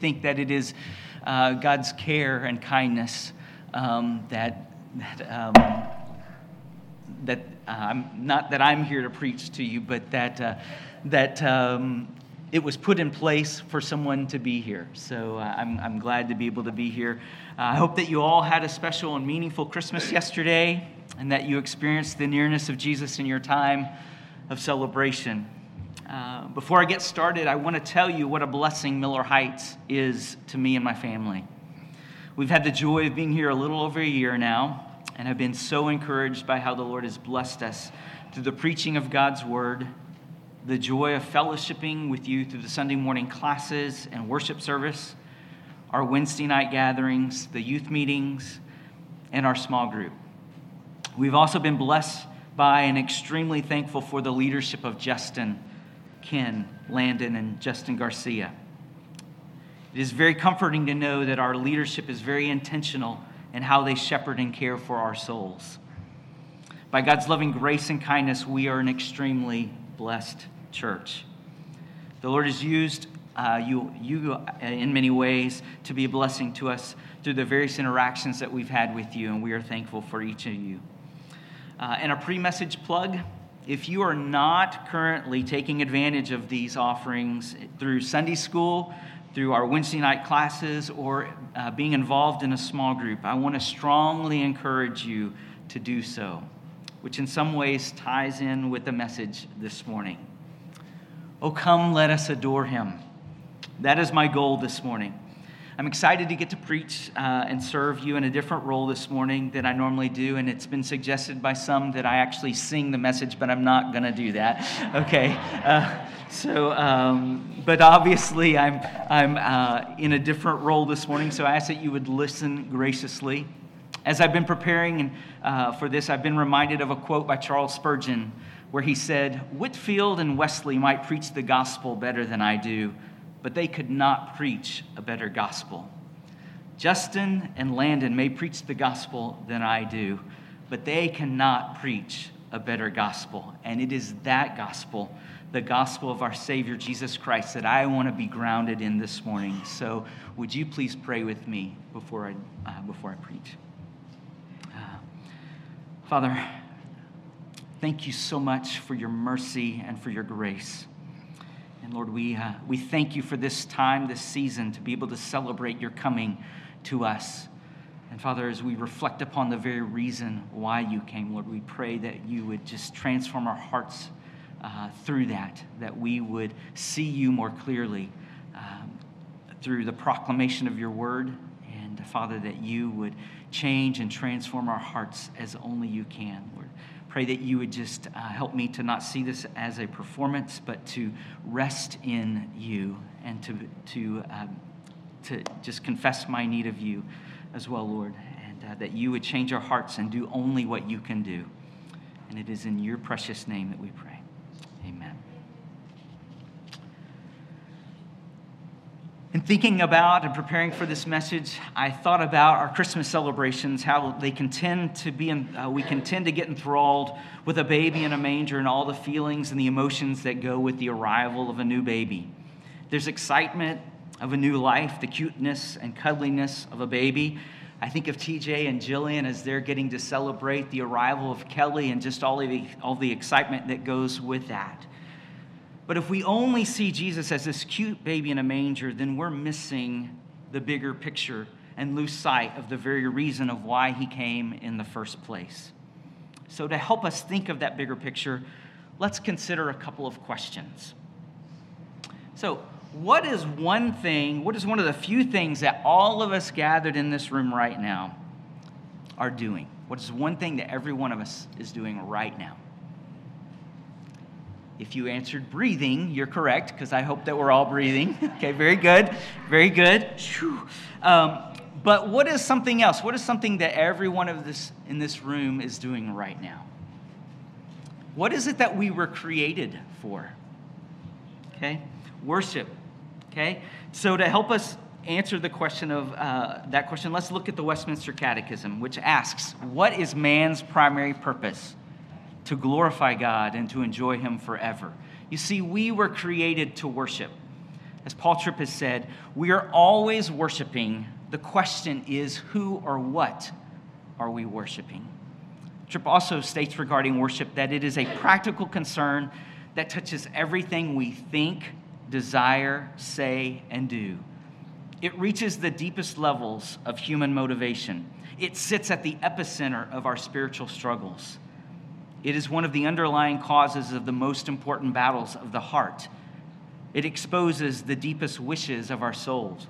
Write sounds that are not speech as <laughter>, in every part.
think that it is uh, God's care and kindness um, that, that, um, that uh, not that I'm here to preach to you, but that, uh, that um, it was put in place for someone to be here. So uh, I'm, I'm glad to be able to be here. Uh, I hope that you all had a special and meaningful Christmas yesterday and that you experienced the nearness of Jesus in your time of celebration. Uh, before I get started, I want to tell you what a blessing Miller Heights is to me and my family. We've had the joy of being here a little over a year now, and have been so encouraged by how the Lord has blessed us through the preaching of God's word, the joy of fellowshipping with you through the Sunday morning classes and worship service, our Wednesday night gatherings, the youth meetings, and our small group. We've also been blessed by and extremely thankful for the leadership of Justin Ken Landon and Justin Garcia. It is very comforting to know that our leadership is very intentional in how they shepherd and care for our souls. By God's loving grace and kindness, we are an extremely blessed church. The Lord has used uh, you, you uh, in many ways to be a blessing to us through the various interactions that we've had with you, and we are thankful for each of you. Uh, and a pre message plug if you are not currently taking advantage of these offerings through Sunday school, through our Wednesday night classes, or uh, being involved in a small group, I want to strongly encourage you to do so, which in some ways ties in with the message this morning. Oh, come, let us adore him. That is my goal this morning. I'm excited to get to preach uh, and serve you in a different role this morning than I normally do. And it's been suggested by some that I actually sing the message, but I'm not going to do that. <laughs> Okay. Uh, so, um, but obviously, I'm, I'm uh, in a different role this morning. So I ask that you would listen graciously. As I've been preparing uh, for this, I've been reminded of a quote by Charles Spurgeon where he said, Whitefield and Wesley might preach the gospel better than I do but they could not preach a better gospel. Justin and Landon may preach the gospel than I do, but they cannot preach a better gospel. And it is that gospel, the gospel of our Savior Jesus Christ, that I want to be grounded in this morning. So, would you please pray with me before I, uh, before I preach? Uh, Father, thank you so much for your mercy and for your grace. And Lord, we, uh, we thank you for this time, this season, to be able to celebrate your coming to us. And Father, as we reflect upon the very reason why you came, Lord, we pray that you would just transform our hearts uh, through that, that we would see you more clearly um, through the proclamation of your word. And Father, that you would change and transform our hearts as only you can, Lord pray that you would just uh, help me to not see this as a performance, but to rest in you and to, to, um, to just confess my need of you as well, Lord, and uh, that you would change our hearts and do only what you can do. And it is in your precious name that we pray. In thinking about and preparing for this message, I thought about our Christmas celebrations, how they can tend to be, in, uh, we can tend to get enthralled with a baby in a manger and all the feelings and the emotions that go with the arrival of a new baby. There's excitement of a new life, the cuteness and cuddliness of a baby. I think of TJ and Jillian as they're getting to celebrate the arrival of Kelly and just all the, all the excitement that goes with that. But if we only see Jesus as this cute baby in a manger, then we're missing the bigger picture and lose sight of the very reason of why he came in the first place. So, to help us think of that bigger picture, let's consider a couple of questions. So, what is one thing, what is one of the few things that all of us gathered in this room right now are doing? What is one thing that every one of us is doing right now? If you answered breathing, you're correct, because I hope that we're all breathing. <laughs> okay, very good. Very good. Um, but what is something else? What is something that every one of this in this room is doing right now? What is it that we were created for? Okay, worship. Okay, so to help us answer the question of uh, that question, let's look at the Westminster Catechism, which asks, "What is man's primary purpose?" To glorify God and to enjoy Him forever. You see, we were created to worship. As Paul Tripp has said, we are always worshiping. The question is who or what are we worshiping? Tripp also states regarding worship that it is a practical concern that touches everything we think, desire, say, and do. It reaches the deepest levels of human motivation. It sits at the epicenter of our spiritual struggles. It is one of the underlying causes of the most important battles of the heart. It exposes the deepest wishes of our souls.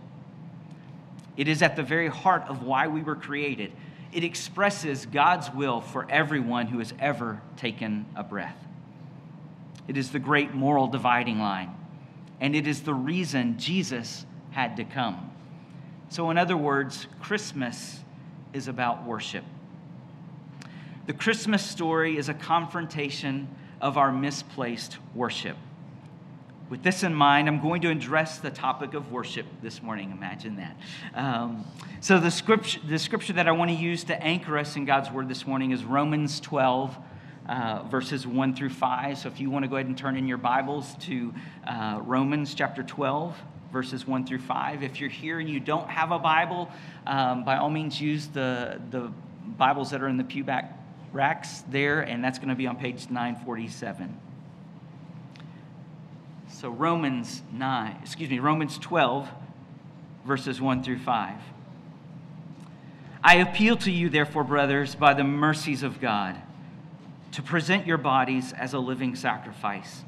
It is at the very heart of why we were created. It expresses God's will for everyone who has ever taken a breath. It is the great moral dividing line, and it is the reason Jesus had to come. So, in other words, Christmas is about worship. The Christmas story is a confrontation of our misplaced worship. With this in mind, I'm going to address the topic of worship this morning. Imagine that. Um, so, the scripture, the scripture that I want to use to anchor us in God's word this morning is Romans 12, uh, verses 1 through 5. So, if you want to go ahead and turn in your Bibles to uh, Romans chapter 12, verses 1 through 5. If you're here and you don't have a Bible, um, by all means use the, the Bibles that are in the pew back racks there, and that's going to be on page 947. So Romans 9, excuse me, Romans 12, verses 1 through 5. I appeal to you, therefore, brothers, by the mercies of God, to present your bodies as a living sacrifice,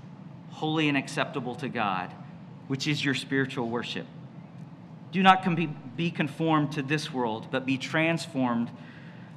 holy and acceptable to God which is your spiritual worship. Do not be conformed to this world, but be transformed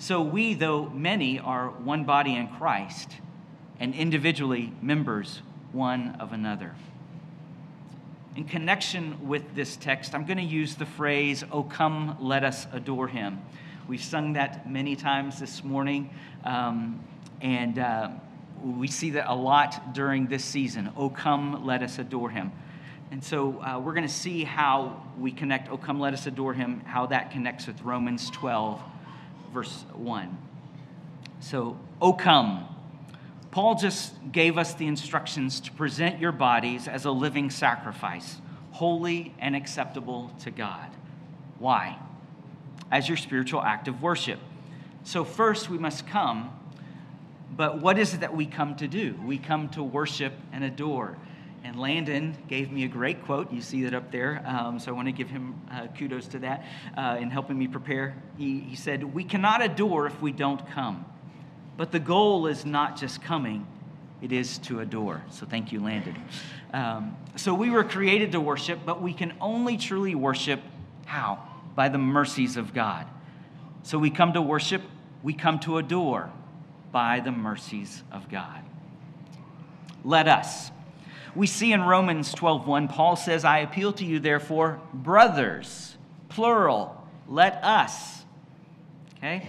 So we, though many, are one body in Christ, and individually members one of another. In connection with this text, I'm going to use the phrase, Oh, come, let us adore him. We've sung that many times this morning, um, and uh, we see that a lot during this season. Oh, come, let us adore him. And so uh, we're going to see how we connect, oh, come, let us adore him, how that connects with Romans 12, verse 1. So, oh, come. Paul just gave us the instructions to present your bodies as a living sacrifice, holy and acceptable to God. Why? As your spiritual act of worship. So, first, we must come, but what is it that we come to do? We come to worship and adore. And Landon gave me a great quote. You see it up there. Um, so I want to give him uh, kudos to that uh, in helping me prepare. He, he said, We cannot adore if we don't come. But the goal is not just coming, it is to adore. So thank you, Landon. Um, so we were created to worship, but we can only truly worship how? By the mercies of God. So we come to worship, we come to adore by the mercies of God. Let us we see in Romans 12:1 Paul says, "I appeal to you therefore, brothers, plural, let us." Okay?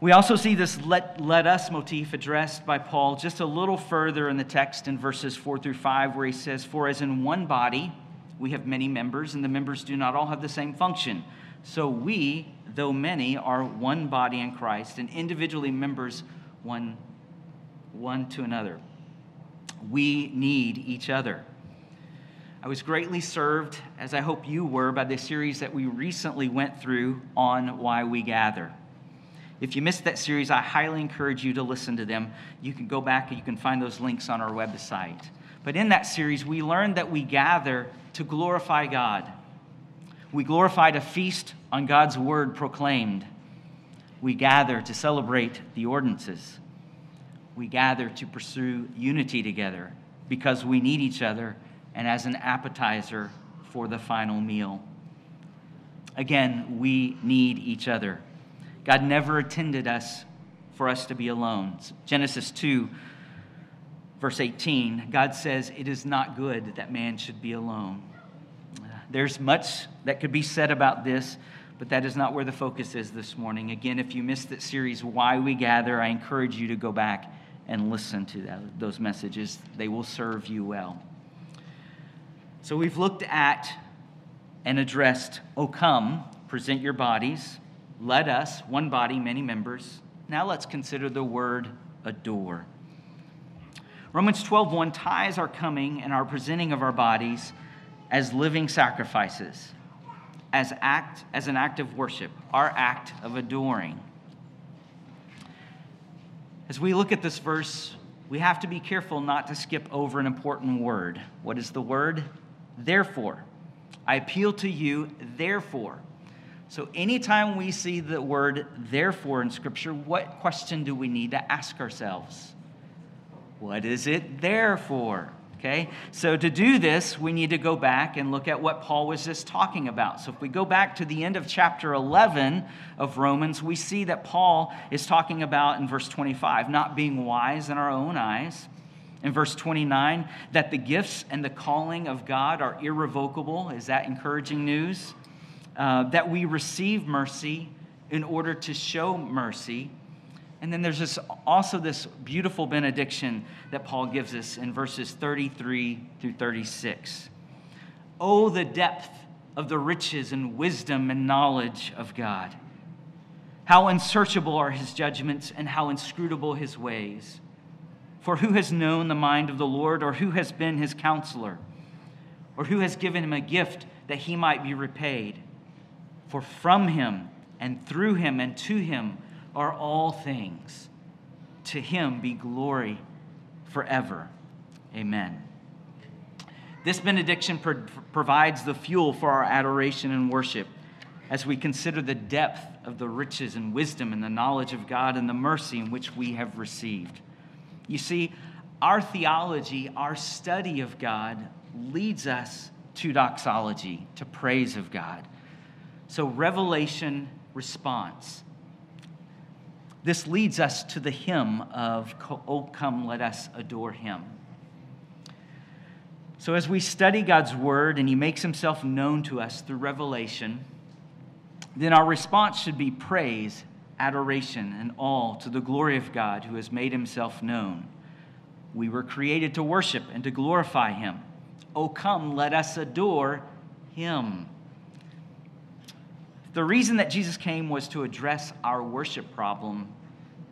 We also see this let, let us motif addressed by Paul just a little further in the text in verses 4 through 5, where he says, For as in one body we have many members, and the members do not all have the same function. So we, though many, are one body in Christ, and individually members one, one to another. We need each other. I was greatly served, as I hope you were, by the series that we recently went through on why we gather. If you missed that series, I highly encourage you to listen to them. You can go back and you can find those links on our website. But in that series, we learned that we gather to glorify God. We glorified a feast on God's word proclaimed. We gather to celebrate the ordinances we gather to pursue unity together because we need each other and as an appetizer for the final meal. Again, we need each other. God never intended us for us to be alone. Genesis 2, verse 18, God says, It is not good that man should be alone. There's much that could be said about this, but that is not where the focus is this morning. Again, if you missed that series, Why We Gather, I encourage you to go back and listen to that, those messages. They will serve you well. So we've looked at and addressed, Oh, come, present your bodies. Let us, one body, many members. Now let's consider the word adore. Romans 12:1 ties our coming and our presenting of our bodies as living sacrifices, as act as an act of worship, our act of adoring. As we look at this verse, we have to be careful not to skip over an important word. What is the word? Therefore. I appeal to you, therefore. So, anytime we see the word therefore in Scripture, what question do we need to ask ourselves? What is it there for? Okay, so to do this, we need to go back and look at what Paul was just talking about. So if we go back to the end of chapter 11 of Romans, we see that Paul is talking about in verse 25, not being wise in our own eyes. In verse 29, that the gifts and the calling of God are irrevocable. Is that encouraging news? Uh, that we receive mercy in order to show mercy and then there's this, also this beautiful benediction that Paul gives us in verses 33 through 36. Oh, the depth of the riches and wisdom and knowledge of God. How unsearchable are his judgments and how inscrutable his ways. For who has known the mind of the Lord, or who has been his counselor, or who has given him a gift that he might be repaid? For from him and through him and to him, are all things. To him be glory forever. Amen. This benediction pro- provides the fuel for our adoration and worship as we consider the depth of the riches and wisdom and the knowledge of God and the mercy in which we have received. You see, our theology, our study of God, leads us to doxology, to praise of God. So, revelation response this leads us to the hymn of Oh, come, let us adore him. So, as we study God's word and he makes himself known to us through revelation, then our response should be praise, adoration, and all to the glory of God who has made himself known. We were created to worship and to glorify him. Oh, come, let us adore him. The reason that Jesus came was to address our worship problem,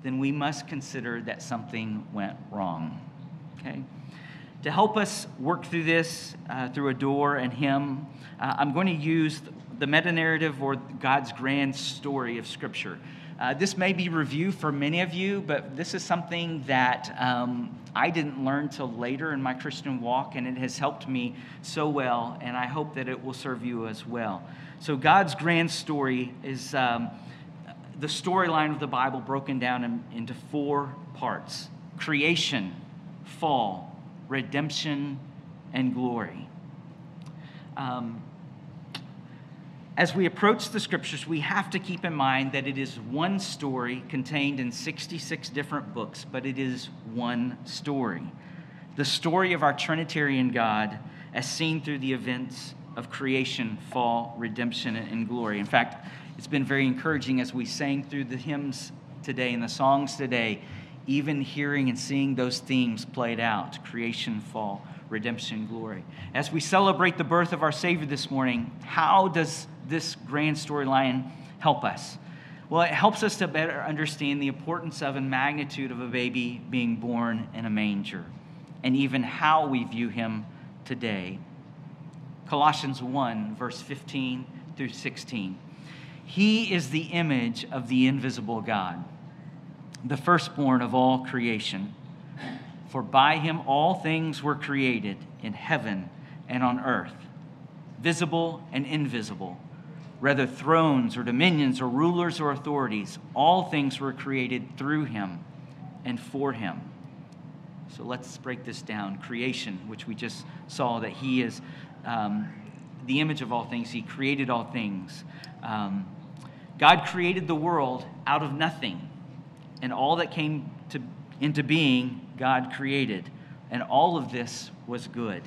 then we must consider that something went wrong. Okay? To help us work through this, uh, through Adore and Him, uh, I'm going to use the meta narrative or God's grand story of Scripture. Uh, this may be review for many of you, but this is something that um, I didn't learn till later in my Christian walk, and it has helped me so well, and I hope that it will serve you as well. So, God's grand story is um, the storyline of the Bible broken down in, into four parts creation, fall, redemption, and glory. Um, as we approach the scriptures, we have to keep in mind that it is one story contained in 66 different books, but it is one story. The story of our Trinitarian God as seen through the events of creation, fall, redemption, and glory. In fact, it's been very encouraging as we sang through the hymns today and the songs today, even hearing and seeing those themes played out creation, fall, redemption, glory. As we celebrate the birth of our Savior this morning, how does this grand storyline help us? Well, it helps us to better understand the importance of and magnitude of a baby being born in a manger, and even how we view him today. Colossians 1, verse 15 through 16. He is the image of the invisible God, the firstborn of all creation. For by him all things were created in heaven and on earth, visible and invisible, whether thrones or dominions or rulers or authorities, all things were created through him and for him. So let's break this down. Creation, which we just saw that he is um, the image of all things, He created all things. Um, God created the world out of nothing, and all that came to, into being, God created. And all of this was good.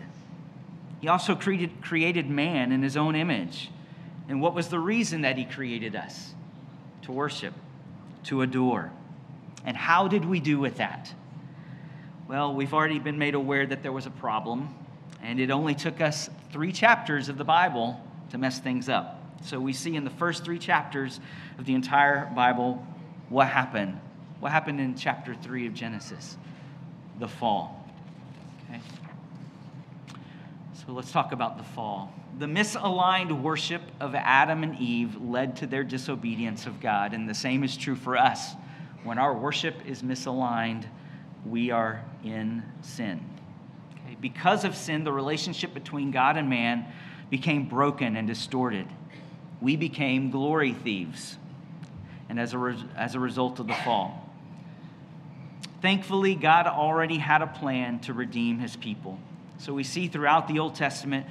He also created, created man in his own image. And what was the reason that he created us? To worship, to adore. And how did we do with that? Well, we've already been made aware that there was a problem, and it only took us three chapters of the Bible to mess things up. So we see in the first three chapters of the entire Bible what happened. What happened in chapter 3 of Genesis? The fall. Okay? So let's talk about the fall. The misaligned worship of Adam and Eve led to their disobedience of God, and the same is true for us. When our worship is misaligned, we are in sin. Okay? Because of sin, the relationship between God and man became broken and distorted. We became glory thieves, and as a, re- as a result of the fall. Thankfully, God already had a plan to redeem his people. So we see throughout the Old Testament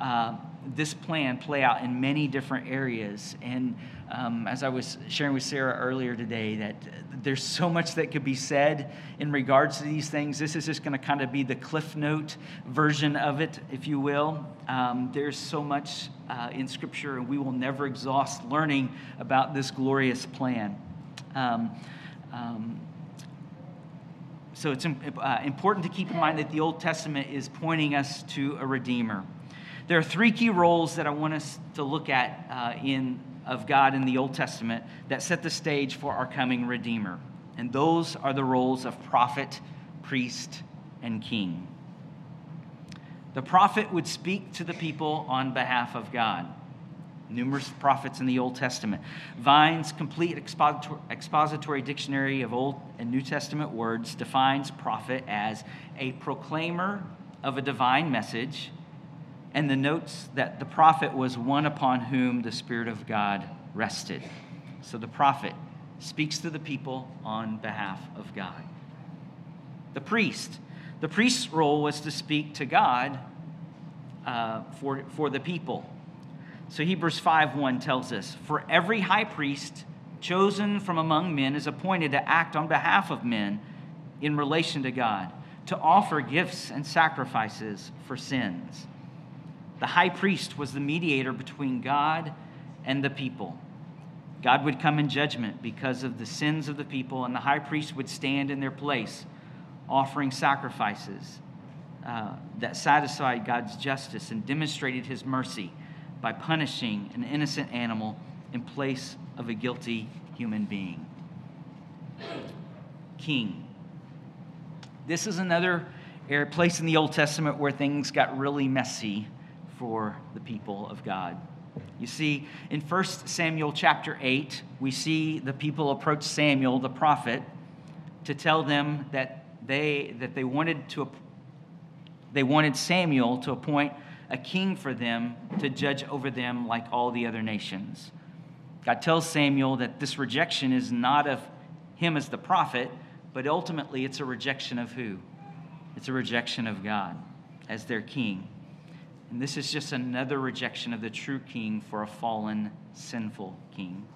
uh, this plan play out in many different areas. And um, as I was sharing with Sarah earlier today, that there's so much that could be said in regards to these things. This is just going to kind of be the cliff note version of it, if you will. Um, there's so much uh, in Scripture, and we will never exhaust learning about this glorious plan. Um, um so it's uh, important to keep in mind that the Old Testament is pointing us to a Redeemer. There are three key roles that I want us to look at uh, in of God in the Old Testament that set the stage for our coming Redeemer. And those are the roles of prophet, priest, and king. The prophet would speak to the people on behalf of God. Numerous prophets in the Old Testament. Vine's complete expository dictionary of Old and New Testament words defines prophet as a proclaimer of a divine message and the notes that the prophet was one upon whom the Spirit of God rested. So the prophet speaks to the people on behalf of God. The priest. The priest's role was to speak to God uh, for, for the people. So Hebrews 5:1 tells us, "For every high priest chosen from among men is appointed to act on behalf of men in relation to God, to offer gifts and sacrifices for sins." The high priest was the mediator between God and the people. God would come in judgment because of the sins of the people, and the high priest would stand in their place, offering sacrifices uh, that satisfied God's justice and demonstrated his mercy by punishing an innocent animal in place of a guilty human being. King. This is another place in the Old Testament where things got really messy for the people of God. You see, in 1 Samuel chapter 8, we see the people approach Samuel, the prophet, to tell them that they, that they wanted to they wanted Samuel to appoint a king for them to judge over them like all the other nations. God tells Samuel that this rejection is not of him as the prophet, but ultimately it's a rejection of who? It's a rejection of God as their king. And this is just another rejection of the true king for a fallen, sinful king.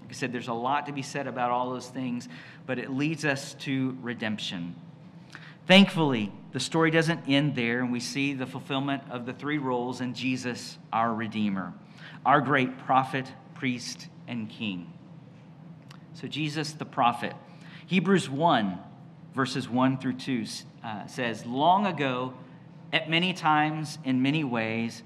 Like I said, there's a lot to be said about all those things, but it leads us to redemption. Thankfully, the story doesn't end there, and we see the fulfillment of the three roles in Jesus, our Redeemer, our great prophet, priest, and king. So, Jesus the prophet. Hebrews 1, verses 1 through 2 uh, says, Long ago, at many times, in many ways,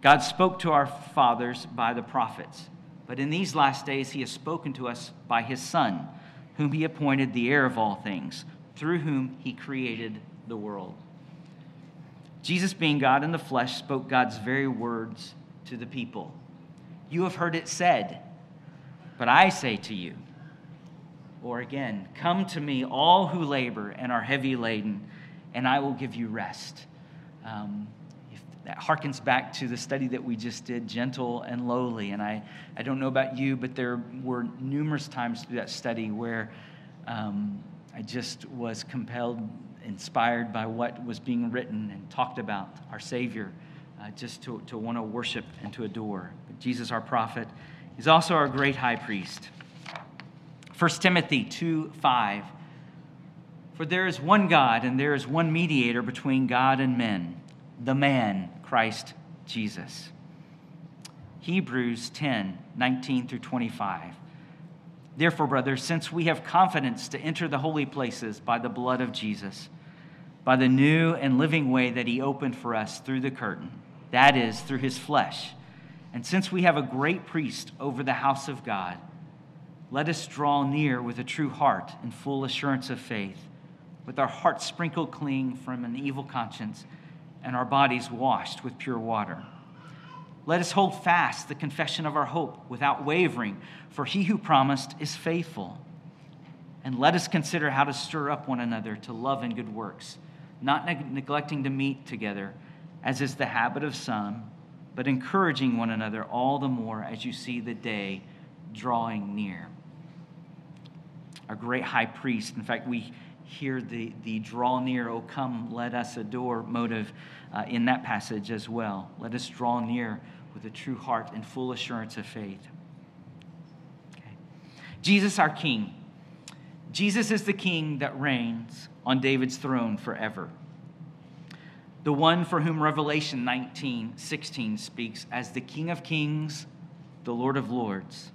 God spoke to our fathers by the prophets. But in these last days, he has spoken to us by his Son, whom he appointed the heir of all things, through whom he created the world. Jesus, being God in the flesh, spoke God's very words to the people. You have heard it said, but I say to you, or again, come to me, all who labor and are heavy laden, and I will give you rest. Um, that harkens back to the study that we just did, gentle and lowly. And I, I don't know about you, but there were numerous times through that study where um, I just was compelled, inspired by what was being written and talked about, our Savior, uh, just to, to want to worship and to adore. But Jesus, our prophet, is also our great high priest. 1 Timothy 2 5 for there is one God, and there is one mediator between God and men, the man, Christ Jesus. Hebrews 10 19 through 25. Therefore, brothers, since we have confidence to enter the holy places by the blood of Jesus, by the new and living way that he opened for us through the curtain, that is, through his flesh, and since we have a great priest over the house of God, let us draw near with a true heart and full assurance of faith, with our hearts sprinkled clean from an evil conscience and our bodies washed with pure water. Let us hold fast the confession of our hope without wavering, for he who promised is faithful. And let us consider how to stir up one another to love and good works, not neg- neglecting to meet together, as is the habit of some, but encouraging one another all the more as you see the day drawing near. Our great high priest, in fact, we hear the, the draw near, oh come, let us adore motive uh, in that passage as well. Let us draw near with a true heart and full assurance of faith. Okay. Jesus, our King. Jesus is the King that reigns on David's throne forever. The one for whom Revelation 19 16 speaks as the King of Kings, the Lord of Lords.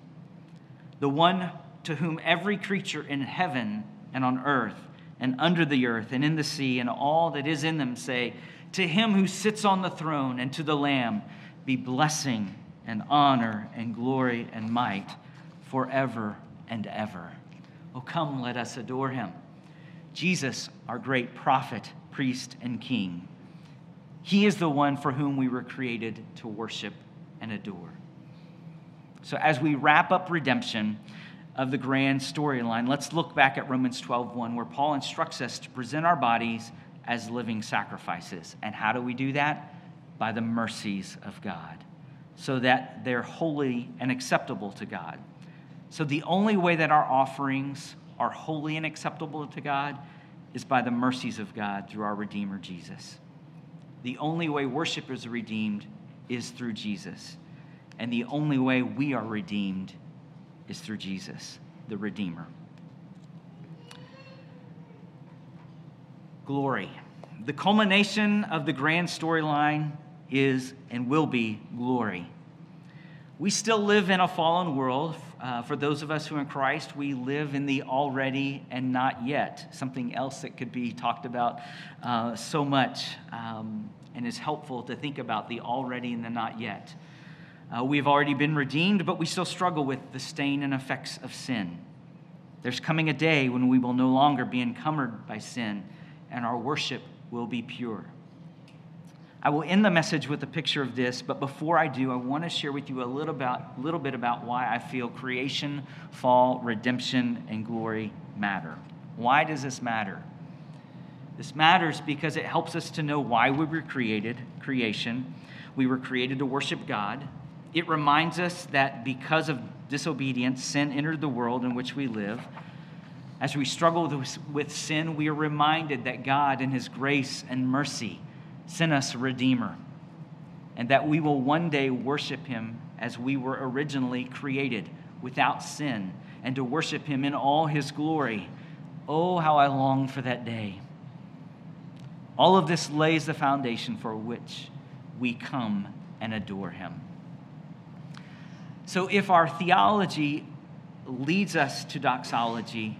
The one to whom every creature in heaven and on earth and under the earth and in the sea and all that is in them say, To him who sits on the throne and to the Lamb be blessing and honor and glory and might forever and ever. Oh, come, let us adore him. Jesus, our great prophet, priest, and king. He is the one for whom we were created to worship and adore. So, as we wrap up redemption of the grand storyline, let's look back at Romans 12:1, where Paul instructs us to present our bodies as living sacrifices. And how do we do that? by the mercies of God, so that they're holy and acceptable to God. So, the only way that our offerings are holy and acceptable to God is by the mercies of God through our Redeemer Jesus. The only way worship is redeemed is through Jesus. And the only way we are redeemed is through Jesus, the Redeemer. Glory. The culmination of the grand storyline is and will be glory. We still live in a fallen world. Uh, for those of us who are in Christ, we live in the already and not yet, something else that could be talked about uh, so much um, and is helpful to think about the already and the not yet. Uh, we've already been redeemed, but we still struggle with the stain and effects of sin. There's coming a day when we will no longer be encumbered by sin and our worship will be pure. I will end the message with a picture of this, but before I do, I want to share with you a little, about, little bit about why I feel creation, fall, redemption, and glory matter. Why does this matter? This matters because it helps us to know why we were created, creation. We were created to worship God. It reminds us that because of disobedience, sin entered the world in which we live. As we struggle with, with sin, we are reminded that God, in His grace and mercy, sent us a Redeemer, and that we will one day worship him as we were originally created, without sin, and to worship him in all his glory. Oh, how I long for that day. All of this lays the foundation for which we come and adore him. So, if our theology leads us to doxology,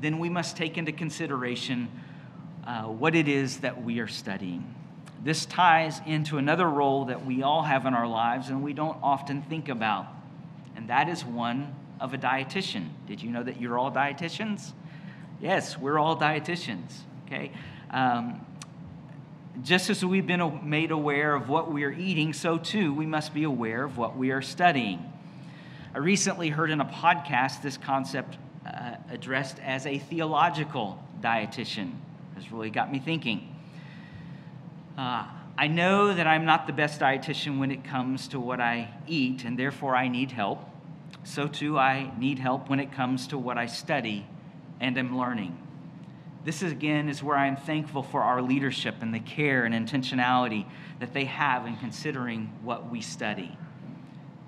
then we must take into consideration uh, what it is that we are studying. This ties into another role that we all have in our lives and we don't often think about, and that is one of a dietitian. Did you know that you're all dietitians? Yes, we're all dietitians, okay? Um, just as we've been made aware of what we are eating, so too we must be aware of what we are studying. I recently heard in a podcast this concept uh, addressed as a theological dietitian. Has really got me thinking. Uh, I know that I'm not the best dietitian when it comes to what I eat, and therefore I need help. So, too, I need help when it comes to what I study and am learning. This, is, again, is where I am thankful for our leadership and the care and intentionality that they have in considering what we study.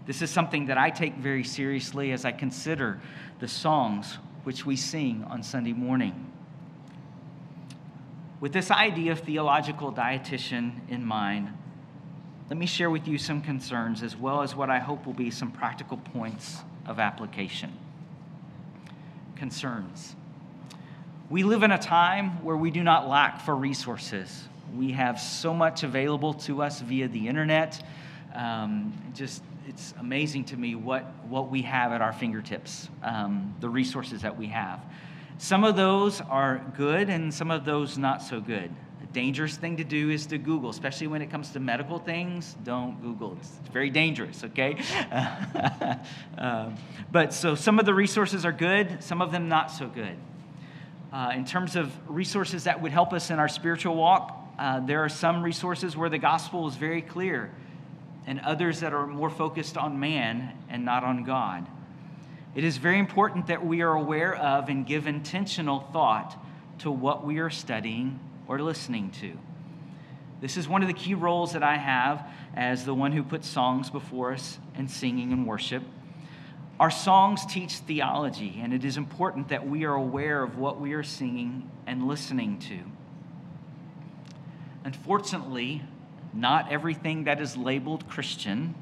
This is something that I take very seriously as I consider the songs which we sing on Sunday morning. With this idea of theological dietitian in mind, let me share with you some concerns as well as what I hope will be some practical points of application. Concerns. We live in a time where we do not lack for resources. We have so much available to us via the internet. Um, just it's amazing to me what, what we have at our fingertips, um, the resources that we have. Some of those are good and some of those not so good. A dangerous thing to do is to Google, especially when it comes to medical things. Don't Google, it's very dangerous, okay? uh, <laughs> but so some of the resources are good, some of them not so good. Uh, in terms of resources that would help us in our spiritual walk, uh, there are some resources where the gospel is very clear, and others that are more focused on man and not on God. It is very important that we are aware of and give intentional thought to what we are studying or listening to. This is one of the key roles that I have as the one who puts songs before us and singing and worship. Our songs teach theology, and it is important that we are aware of what we are singing and listening to. Unfortunately, not everything that is labeled Christian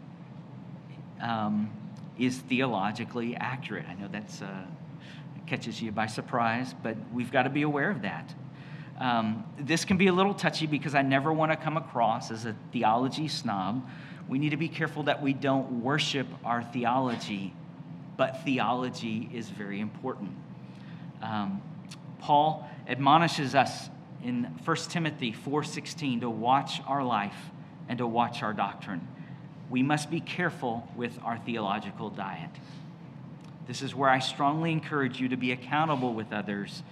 um, is theologically accurate. I know that's uh, catches you by surprise, but we've got to be aware of that. Um, this can be a little touchy because I never want to come across as a theology snob. We need to be careful that we don't worship our theology, but theology is very important. Um, Paul admonishes us in 1 Timothy 4:16 to watch our life and to watch our doctrine. We must be careful with our theological diet. This is where I strongly encourage you to be accountable with others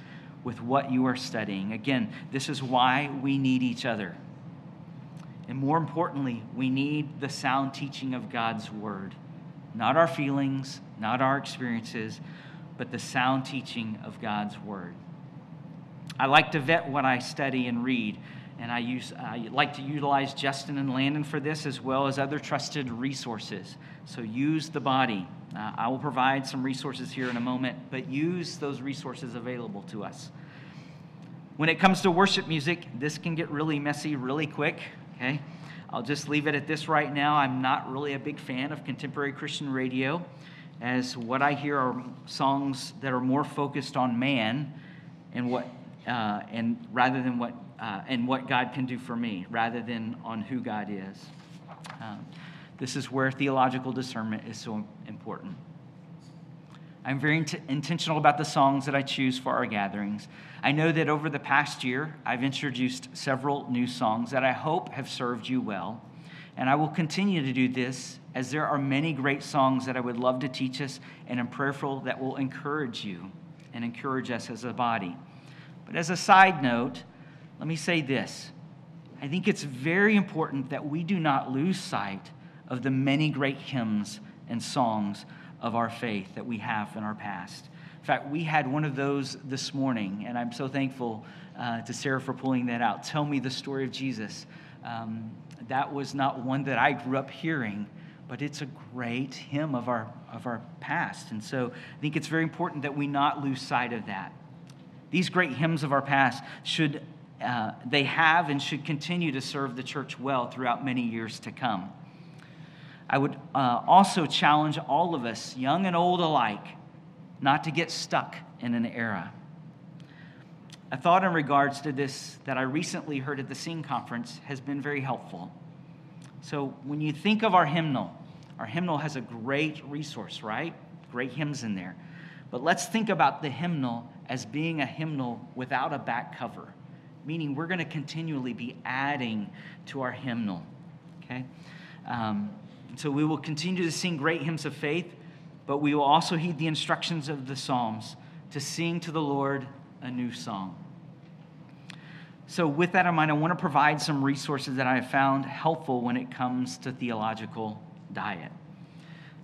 with what you are studying. Again, this is why we need each other. And more importantly, we need the sound teaching of God's word. Not our feelings, not our experiences, but the sound teaching of God's word. I like to vet what I study and read, and I, use, I like to utilize Justin and Landon for this as well as other trusted resources. So use the body. Uh, I will provide some resources here in a moment, but use those resources available to us. When it comes to worship music, this can get really messy really quick, okay? I'll just leave it at this right now. I'm not really a big fan of contemporary Christian radio, as what I hear are songs that are more focused on man and what uh, and rather than what uh, and what God can do for me, rather than on who God is. Um, this is where theological discernment is so important. I'm very int- intentional about the songs that I choose for our gatherings. I know that over the past year, I've introduced several new songs that I hope have served you well. And I will continue to do this as there are many great songs that I would love to teach us and am prayerful that will encourage you and encourage us as a body. But as a side note, let me say this. I think it's very important that we do not lose sight of the many great hymns and songs of our faith that we have in our past. In fact, we had one of those this morning, and I'm so thankful uh, to Sarah for pulling that out. Tell me the story of Jesus. Um, that was not one that I grew up hearing, but it's a great hymn of our, of our past. And so I think it's very important that we not lose sight of that. These great hymns of our past should, uh, they have and should continue to serve the church well throughout many years to come. I would uh, also challenge all of us, young and old alike, not to get stuck in an era. A thought in regards to this that I recently heard at the Sing Conference has been very helpful. So, when you think of our hymnal, our hymnal has a great resource, right? Great hymns in there. But let's think about the hymnal as being a hymnal without a back cover, meaning we're going to continually be adding to our hymnal. Okay? Um, so we will continue to sing great hymns of faith, but we will also heed the instructions of the Psalms to sing to the Lord a new song. So, with that in mind, I want to provide some resources that I have found helpful when it comes to theological diet.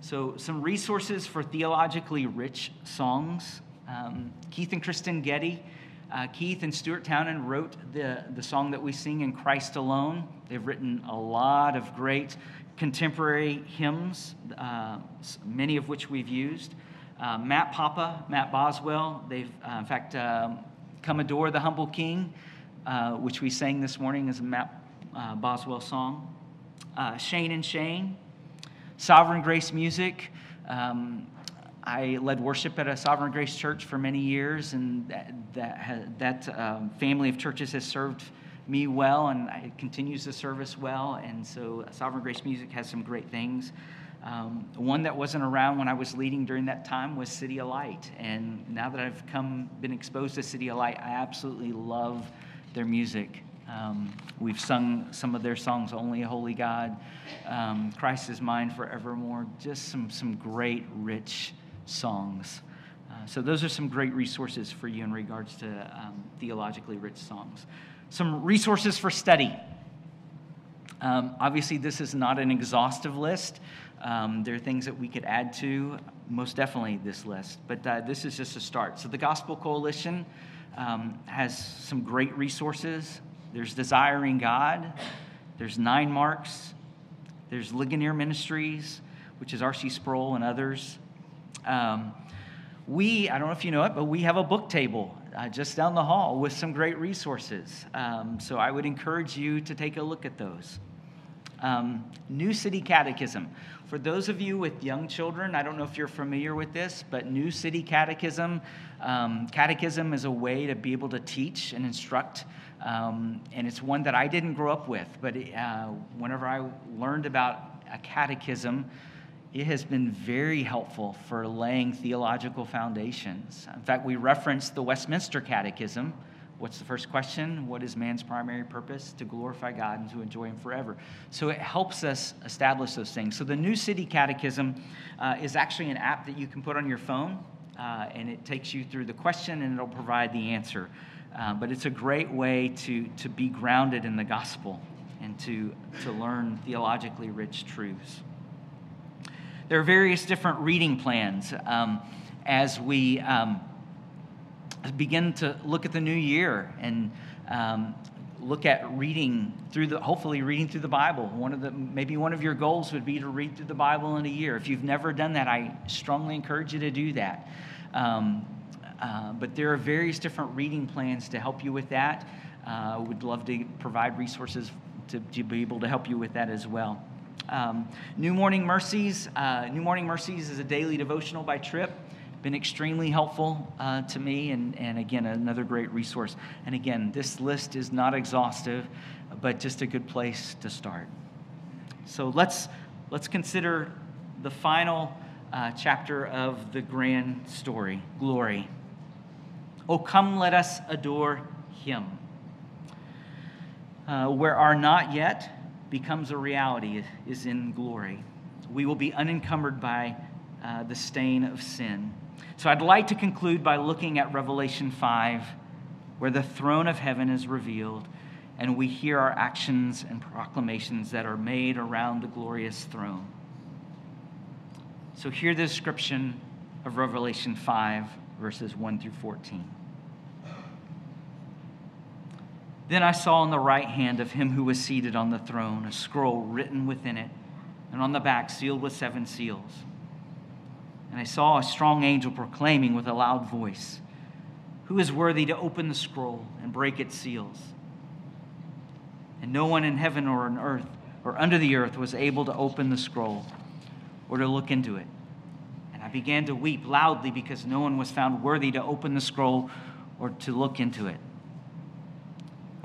So, some resources for theologically rich songs um, Keith and Kristyn Getty. Uh, Keith and Stuart Townend wrote the, the song that we sing in Christ Alone. They've written a lot of great contemporary hymns, uh, many of which we've used. Uh, Matt Papa, Matt Boswell, they've, uh, in fact, um, Come Adore the Humble King. uh, which we sang this morning is a Matt uh, Boswell song. Shane and Shane, Sovereign Grace Music. Um, I led worship at a Sovereign Grace church for many years, and that, that, that um, family of churches has served me well, and it continues to serve us well. And so, Sovereign Grace Music has some great things. Um, one that wasn't around when I was leading during that time was CityAlight. And now that I've come, been exposed to CityAlight, I absolutely love their music. Um, we've sung some of their songs, Only a Holy God, um, Christ is Mine Forevermore, just some, some great, rich songs. Uh, so, those are some great resources for you in regards to um, theologically rich songs. Some resources for study. Um, obviously, this is not an exhaustive list. Um, there are things that we could add to, most definitely, this list, but uh, this is just a start. So, the Gospel Coalition um, has some great resources. There's Desiring God, there's Nine Marks, there's Ligonier Ministries, which is R.C. Sproul and others. Um, we, I don't know if you know it, but we have a book table uh, just down the hall with some great resources. Um, so I would encourage you to take a look at those. Um, New City Catechism. For those of you with young children, I don't know if you're familiar with this, but New City Catechism, um, catechism is a way to be able to teach and instruct. Um, and it's one that I didn't grow up with, but uh, whenever I learned about a catechism, it has been very helpful for laying theological foundations. In fact, we reference the Westminster Catechism What's the first question? What is man's primary purpose? To glorify God and to enjoy Him forever. So it helps us establish those things. So the New City Catechism uh, is actually an app that you can put on your phone, uh, and it takes you through the question and it'll provide the answer. Uh, but it's a great way to, to be grounded in the gospel and to, to learn theologically rich truths. There are various different reading plans um, as we. Um, begin to look at the new year and um, look at reading through the hopefully reading through the bible. One of the maybe one of your goals would be to read through the bible in a year. If you've never done that i strongly encourage you to do that. Um, uh, but there are various different reading plans to help you with that. Uh, would love to provide resources to, to, be able to help you with that as well um, new morning mercies uh, new morning mercies is a daily devotional by Tripp. been extremely helpful uh, to me, and, and again, another great resource. And again, this list is not exhaustive, but just a good place to start. So let's, let's consider the final uh, chapter of the grand story glory. Oh, come, let us adore him. Uh, where are not yet becomes a reality is in glory. We will be unencumbered by uh, the stain of sin. So I'd like to conclude by looking at Revelation 5, where the throne of heaven is revealed, and we hear our actions and proclamations that are made around the glorious throne. So hear the description of Revelation 5, verses 1 through 14. Then I saw in the right hand of him who was seated on the throne a scroll written within it, and on the back sealed with seven seals. And I saw a strong angel proclaiming with a loud voice, Who is worthy to open the scroll and break its seals? And no one in heaven or on earth or under the earth was able to open the scroll or to look into it. And I began to weep loudly because no one was found worthy to open the scroll or to look into it.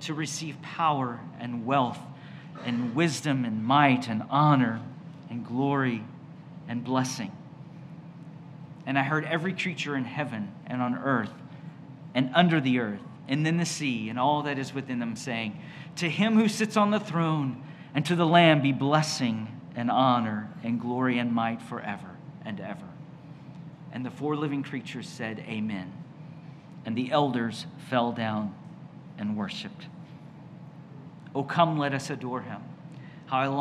to receive power and wealth and wisdom and might and honor and glory and blessing. And I heard every creature in heaven and on earth and under the earth and in the sea and all that is within them, saying, To him who sits on the throne and to the Lamb be blessing and honor and glory and might forever and ever. And the four living creatures said, Amen. And the elders fell down and worshiped. Oh, come, let us adore him. How I long